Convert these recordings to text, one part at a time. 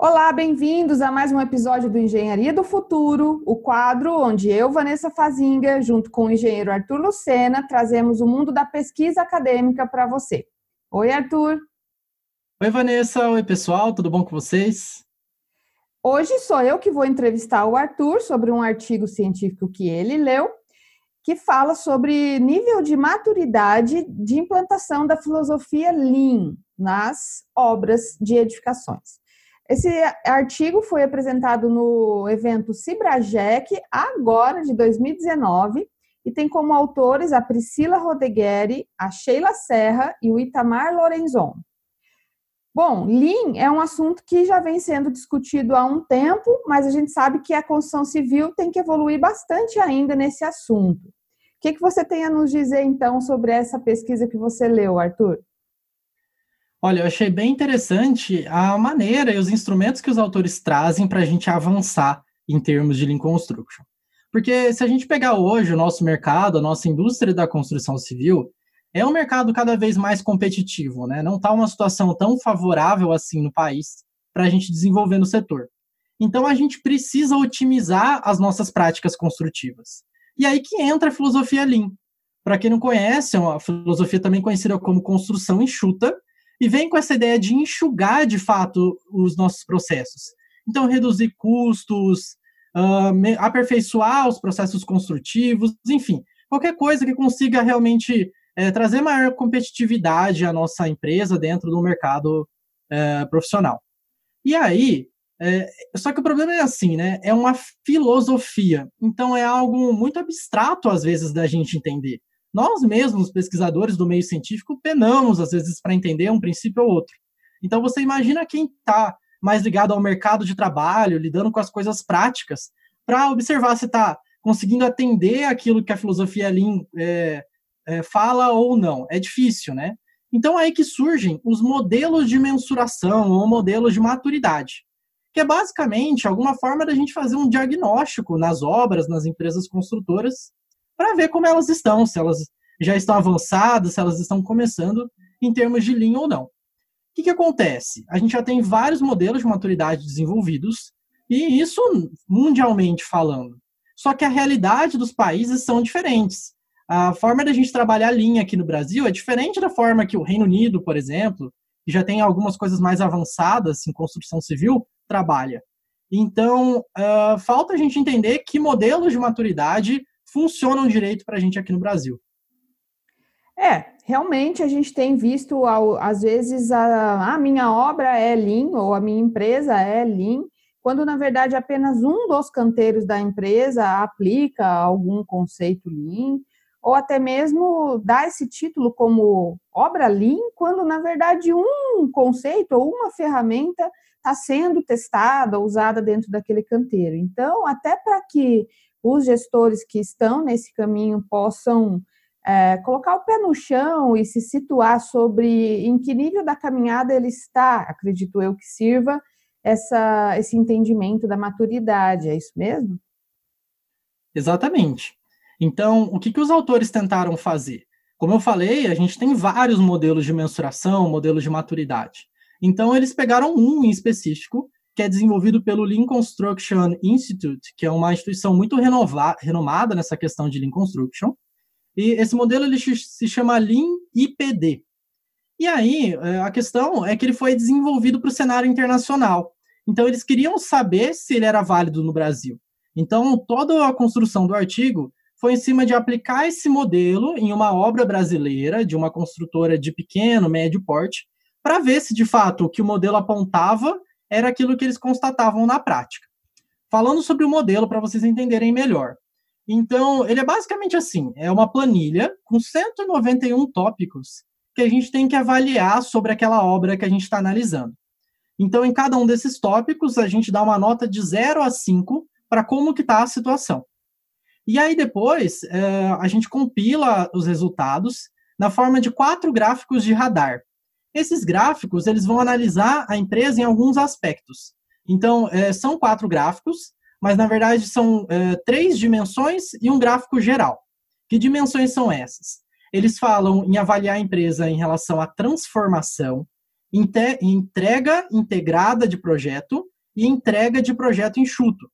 Olá, bem-vindos a mais um episódio do Engenharia do Futuro, o quadro onde eu, Vanessa Fazinga, junto com o engenheiro Arthur Lucena, trazemos o mundo da pesquisa acadêmica para você. Oi, Arthur. Oi, Vanessa. Oi, pessoal. Tudo bom com vocês? Hoje sou eu que vou entrevistar o Arthur sobre um artigo científico que ele leu, que fala sobre nível de maturidade de implantação da filosofia Lean nas obras de edificações. Esse artigo foi apresentado no evento Cibrajec, agora de 2019, e tem como autores a Priscila Rodegueri, a Sheila Serra e o Itamar Lorenzon. Bom, Lean é um assunto que já vem sendo discutido há um tempo, mas a gente sabe que a construção civil tem que evoluir bastante ainda nesse assunto. O que, que você tem a nos dizer, então, sobre essa pesquisa que você leu, Arthur? Olha, eu achei bem interessante a maneira e os instrumentos que os autores trazem para a gente avançar em termos de Lean Construction. Porque se a gente pegar hoje o nosso mercado, a nossa indústria da construção civil, é um mercado cada vez mais competitivo, né? Não está uma situação tão favorável assim no país para a gente desenvolver no setor. Então a gente precisa otimizar as nossas práticas construtivas. E aí que entra a filosofia Lean. Para quem não conhece, é uma filosofia também conhecida como construção enxuta, e vem com essa ideia de enxugar de fato os nossos processos. Então, reduzir custos, uh, aperfeiçoar os processos construtivos, enfim, qualquer coisa que consiga realmente é, trazer maior competitividade à nossa empresa dentro do mercado é, profissional. E aí, é, só que o problema é assim, né? É uma filosofia. Então é algo muito abstrato às vezes da gente entender. Nós mesmos, pesquisadores do meio científico, penamos às vezes para entender um princípio ou outro. Então você imagina quem está mais ligado ao mercado de trabalho, lidando com as coisas práticas, para observar se está conseguindo atender aquilo que a filosofia Lean é, é, fala ou não. É difícil, né? Então é aí que surgem os modelos de mensuração ou modelos de maturidade, que é basicamente alguma forma da gente fazer um diagnóstico nas obras, nas empresas construtoras, para ver como elas estão, se elas já estão avançadas, se elas estão começando em termos de linha ou não. O que, que acontece? A gente já tem vários modelos de maturidade desenvolvidos, e isso mundialmente falando. Só que a realidade dos países são diferentes. A forma da gente trabalhar linha aqui no Brasil é diferente da forma que o Reino Unido, por exemplo, que já tem algumas coisas mais avançadas em construção civil, trabalha. Então, uh, falta a gente entender que modelos de maturidade funcionam direito para a gente aqui no Brasil. É, realmente a gente tem visto, às vezes, a, a minha obra é Lean ou a minha empresa é Lean, quando na verdade apenas um dos canteiros da empresa aplica algum conceito Lean, ou até mesmo dá esse título como obra Lean, quando na verdade um conceito ou uma ferramenta está sendo testada, usada dentro daquele canteiro. Então, até para que os gestores que estão nesse caminho possam é, colocar o pé no chão e se situar sobre em que nível da caminhada ele está, acredito eu que sirva essa, esse entendimento da maturidade, é isso mesmo? Exatamente. Então, o que, que os autores tentaram fazer? Como eu falei, a gente tem vários modelos de mensuração, modelos de maturidade. Então, eles pegaram um em específico que é desenvolvido pelo Lean Construction Institute, que é uma instituição muito renomada nessa questão de Lean Construction. E esse modelo ele se chama Lean IPD. E aí, é, a questão é que ele foi desenvolvido para o cenário internacional. Então, eles queriam saber se ele era válido no Brasil. Então, toda a construção do artigo foi em cima de aplicar esse modelo em uma obra brasileira de uma construtora de pequeno, médio porte, para ver se de fato o que o modelo apontava era aquilo que eles constatavam na prática. Falando sobre o modelo para vocês entenderem melhor. Então, ele é basicamente assim: é uma planilha com 191 tópicos que a gente tem que avaliar sobre aquela obra que a gente está analisando. Então, em cada um desses tópicos, a gente dá uma nota de 0 a 5 para como que está a situação. E aí, depois, é, a gente compila os resultados na forma de quatro gráficos de radar. Esses gráficos eles vão analisar a empresa em alguns aspectos. Então, é, são quatro gráficos, mas na verdade são é, três dimensões e um gráfico geral. Que dimensões são essas? Eles falam em avaliar a empresa em relação à transformação, entrega integrada de projeto e entrega de projeto enxuto.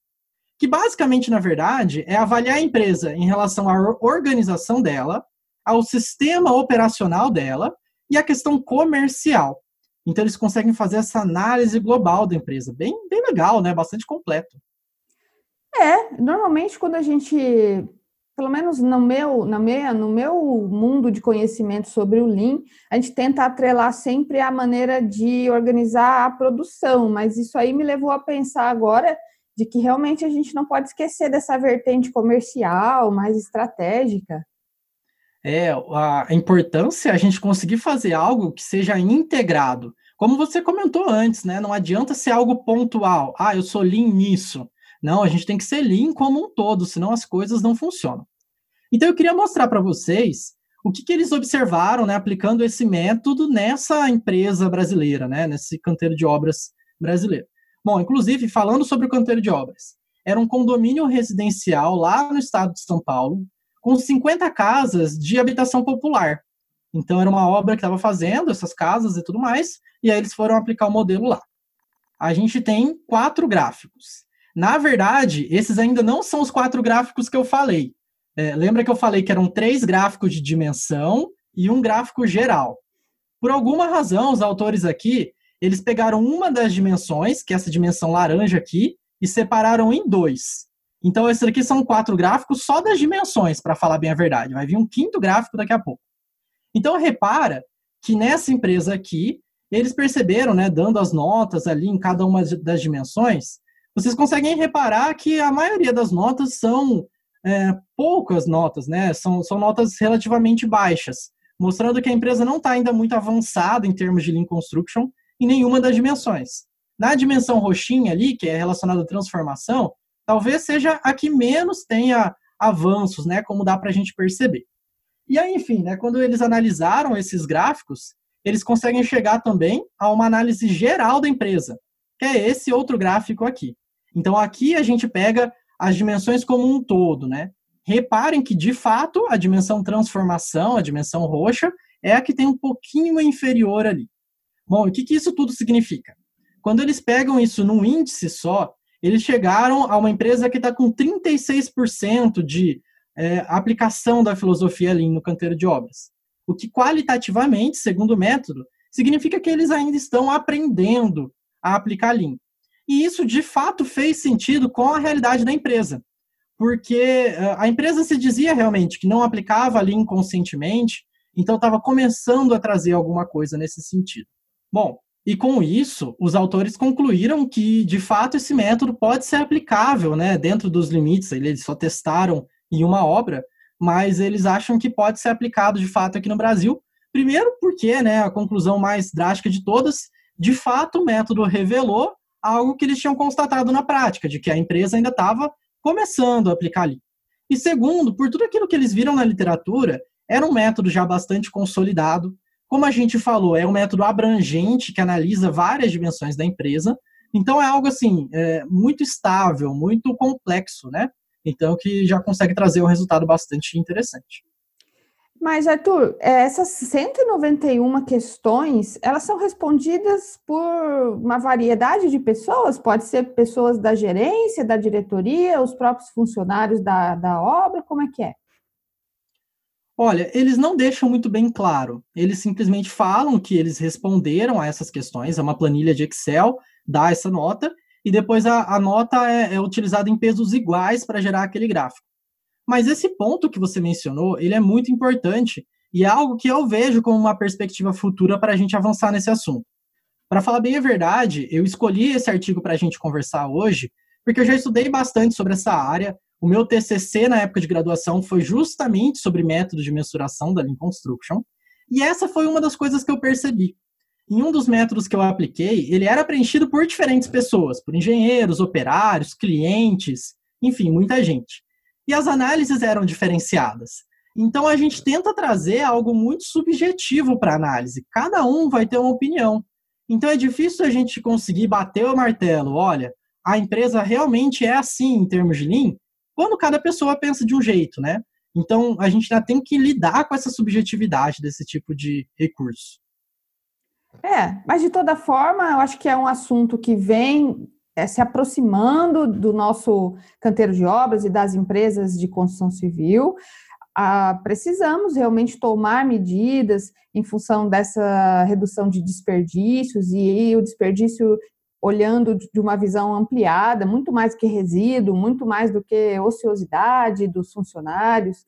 Que basicamente, na verdade, é avaliar a empresa em relação à organização dela, ao sistema operacional dela e à questão comercial. Então, eles conseguem fazer essa análise global da empresa. Bem, bem legal, né? Bastante completo. É, normalmente quando a gente pelo menos no meu, na minha, no meu mundo de conhecimento sobre o Lean, a gente tenta atrelar sempre a maneira de organizar a produção, mas isso aí me levou a pensar agora de que realmente a gente não pode esquecer dessa vertente comercial, mais estratégica. É, a importância é a gente conseguir fazer algo que seja integrado. Como você comentou antes, né? Não adianta ser algo pontual. Ah, eu sou lean nisso. Não, a gente tem que ser lean como um todo, senão as coisas não funcionam. Então eu queria mostrar para vocês o que, que, eles observaram, né, aplicando esse método nessa empresa brasileira, né, nesse canteiro de obras brasileiro. Bom, inclusive, falando sobre o canteiro de obras, era um condomínio residencial lá no estado de São Paulo, com 50 casas de habitação popular. Então, era uma obra que estava fazendo essas casas e tudo mais, e aí eles foram aplicar o modelo lá. A gente tem quatro gráficos. Na verdade, esses ainda não são os quatro gráficos que eu falei. É, lembra que eu falei que eram três gráficos de dimensão e um gráfico geral. Por alguma razão, os autores aqui, eles pegaram uma das dimensões, que é essa dimensão laranja aqui, e separaram em dois. Então, esses aqui são quatro gráficos só das dimensões, para falar bem a verdade. Vai vir um quinto gráfico daqui a pouco. Então, repara que nessa empresa aqui, eles perceberam, né, dando as notas ali em cada uma das dimensões, vocês conseguem reparar que a maioria das notas são é, poucas notas, né? São, são notas relativamente baixas, mostrando que a empresa não está ainda muito avançada em termos de Lean Construction em nenhuma das dimensões. Na dimensão roxinha ali, que é relacionada à transformação, talvez seja a que menos tenha avanços, né? Como dá para a gente perceber. E aí, enfim, né, quando eles analisaram esses gráficos, eles conseguem chegar também a uma análise geral da empresa, que é esse outro gráfico aqui. Então aqui a gente pega as dimensões como um todo, né? Reparem que, de fato, a dimensão transformação, a dimensão roxa, é a que tem um pouquinho inferior ali. Bom, o que, que isso tudo significa? Quando eles pegam isso num índice só, eles chegaram a uma empresa que está com 36% de é, aplicação da filosofia Lean no canteiro de obras. O que qualitativamente, segundo o método, significa que eles ainda estão aprendendo a aplicar Lean. E isso, de fato, fez sentido com a realidade da empresa. Porque eh, a empresa se dizia realmente que não aplicava ali inconscientemente, então estava começando a trazer alguma coisa nesse sentido. Bom, e com isso, os autores concluíram que, de fato, esse método pode ser aplicável né, dentro dos limites. Eles só testaram em uma obra, mas eles acham que pode ser aplicado, de fato, aqui no Brasil. Primeiro, porque né, a conclusão mais drástica de todas, de fato, o método revelou algo que eles tinham constatado na prática, de que a empresa ainda estava começando a aplicar ali. E segundo, por tudo aquilo que eles viram na literatura, era um método já bastante consolidado. Como a gente falou, é um método abrangente que analisa várias dimensões da empresa. Então é algo assim, é, muito estável, muito complexo, né? Então que já consegue trazer um resultado bastante interessante. Mas, Arthur, é, essas 191 questões, elas são respondidas por uma variedade de pessoas? Pode ser pessoas da gerência, da diretoria, os próprios funcionários da, da obra, como é que é? Olha, eles não deixam muito bem claro. Eles simplesmente falam que eles responderam a essas questões, é uma planilha de Excel, dá essa nota, e depois a, a nota é, é utilizada em pesos iguais para gerar aquele gráfico. Mas esse ponto que você mencionou, ele é muito importante e é algo que eu vejo como uma perspectiva futura para a gente avançar nesse assunto. Para falar bem a verdade, eu escolhi esse artigo para a gente conversar hoje, porque eu já estudei bastante sobre essa área. O meu TCC na época de graduação foi justamente sobre métodos de mensuração da Lean Construction, e essa foi uma das coisas que eu percebi. Em um dos métodos que eu apliquei, ele era preenchido por diferentes pessoas, por engenheiros, operários, clientes, enfim, muita gente e as análises eram diferenciadas. Então a gente tenta trazer algo muito subjetivo para a análise. Cada um vai ter uma opinião. Então é difícil a gente conseguir bater o martelo. Olha, a empresa realmente é assim em termos de Lean, quando cada pessoa pensa de um jeito, né? Então a gente ainda tem que lidar com essa subjetividade desse tipo de recurso. É, mas de toda forma, eu acho que é um assunto que vem é, se aproximando do nosso canteiro de obras e das empresas de construção civil. Ah, precisamos realmente tomar medidas em função dessa redução de desperdícios e o desperdício olhando de uma visão ampliada, muito mais que resíduo, muito mais do que ociosidade dos funcionários.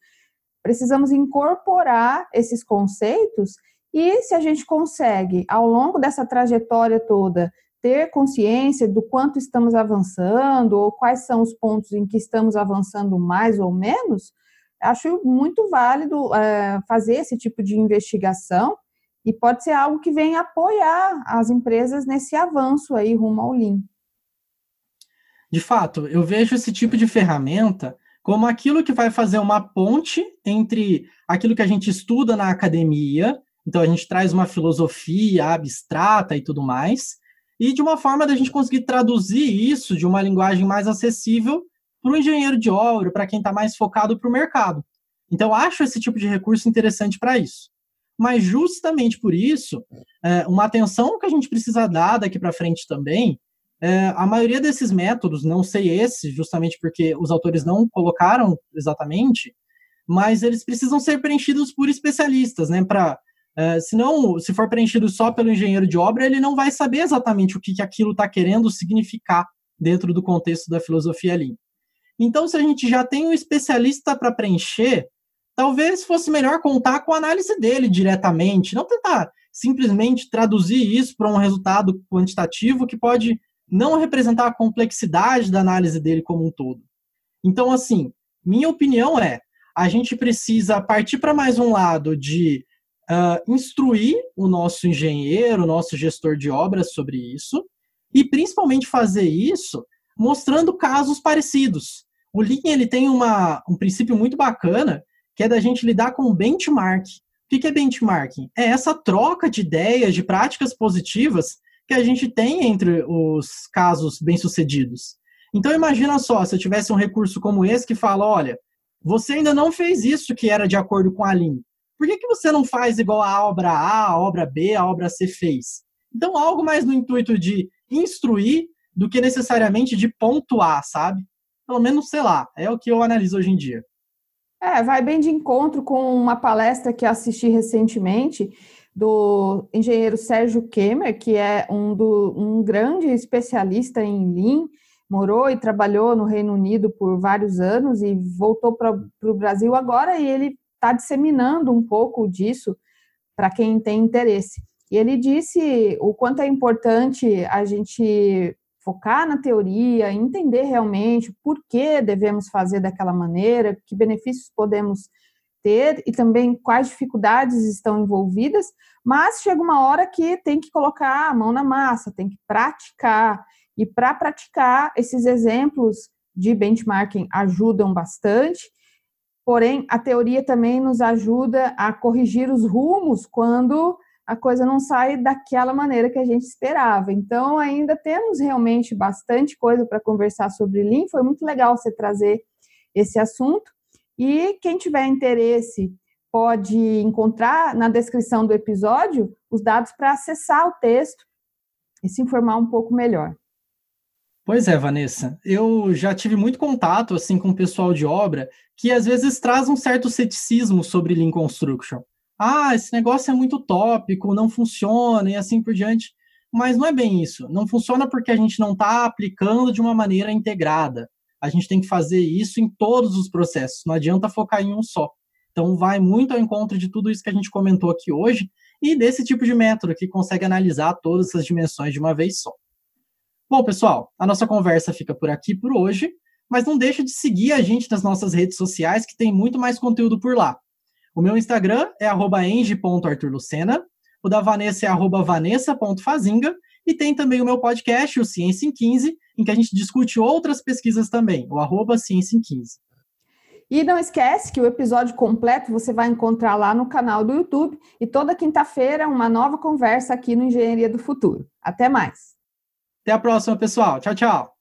Precisamos incorporar esses conceitos e se a gente consegue, ao longo dessa trajetória toda, ter consciência do quanto estamos avançando ou quais são os pontos em que estamos avançando mais ou menos, acho muito válido é, fazer esse tipo de investigação e pode ser algo que venha apoiar as empresas nesse avanço aí rumo ao Lean. De fato, eu vejo esse tipo de ferramenta como aquilo que vai fazer uma ponte entre aquilo que a gente estuda na academia, então a gente traz uma filosofia abstrata e tudo mais, e de uma forma da gente conseguir traduzir isso de uma linguagem mais acessível para o engenheiro de obra, para quem está mais focado para o mercado. Então, acho esse tipo de recurso interessante para isso. Mas, justamente por isso, é, uma atenção que a gente precisa dar daqui para frente também, é, a maioria desses métodos, não sei esse, justamente porque os autores não colocaram exatamente, mas eles precisam ser preenchidos por especialistas, né, para Uh, se se for preenchido só pelo engenheiro de obra, ele não vai saber exatamente o que, que aquilo está querendo significar dentro do contexto da filosofia ali. Então, se a gente já tem um especialista para preencher, talvez fosse melhor contar com a análise dele diretamente, não tentar simplesmente traduzir isso para um resultado quantitativo que pode não representar a complexidade da análise dele como um todo. Então, assim, minha opinião é, a gente precisa partir para mais um lado de uh, instruir o nosso engenheiro, o nosso gestor de obras sobre isso, e principalmente fazer isso mostrando casos parecidos. O Lean ele tem uma, um princípio muito bacana, que é da gente lidar com benchmark. O que é benchmarking? É essa troca de ideias, de práticas positivas que a gente tem entre os casos bem-sucedidos. Então imagina só, se eu tivesse um recurso como esse que fala, olha, você ainda não fez isso que era de acordo com a Lean. Por que, que você não faz igual a obra A, a obra B, a obra C fez? Então, algo mais no intuito de instruir do que necessariamente de pontuar, sabe? Pelo menos, sei lá, é o que eu analiso hoje em dia. É, vai bem de encontro com uma palestra que assisti recentemente do engenheiro Sérgio Kemmer, que é um, do, um grande especialista em Lean, morou e trabalhou no Reino Unido por vários anos e voltou para o Brasil agora e ele está disseminando um pouco disso para quem tem interesse. E ele disse o quanto é importante a gente focar na teoria, entender realmente por que devemos fazer daquela maneira, que benefícios podemos ter e também quais dificuldades estão envolvidas, mas chega uma hora que tem que colocar a mão na massa, tem que praticar. E para praticar, esses exemplos de benchmarking ajudam bastante Porém, a teoria também nos ajuda a corrigir os rumos quando a coisa não sai daquela maneira que a gente esperava. Então, ainda temos realmente bastante coisa para conversar sobre Lean. Foi muito legal você trazer esse assunto. E quem tiver interesse pode encontrar na descrição do episódio os dados para acessar o texto e se informar um pouco melhor. Pois é, Vanessa. Eu já tive muito contato assim com o pessoal de obra que às vezes traz um certo ceticismo sobre Lean Construction. Ah, esse negócio é muito tópico, não funciona e assim por diante. Mas não é bem isso. Não funciona porque a gente não está aplicando de uma maneira integrada. A gente tem que fazer isso em todos os processos. Não adianta focar em um só. Então, vai muito ao encontro de tudo isso que a gente comentou aqui hoje e desse tipo de método que consegue analisar todas essas dimensões de uma vez só. Bom, pessoal, a nossa conversa fica por aqui por hoje, mas não deixa de seguir a gente nas nossas redes sociais, que tem muito mais conteúdo por lá. O meu Instagram é eng.arturlucena, o da Vanessa é vanessa.fazinga, e tem também o meu podcast, o Ciência em 15, em que a gente discute outras pesquisas também, o arroba Ciência em 15. E não esquece que o episódio completo você vai encontrar lá no canal do YouTube e toda quinta-feira uma nova conversa aqui no Engenharia do Futuro. Até mais! Até a próxima, pessoal. Tchau, tchau.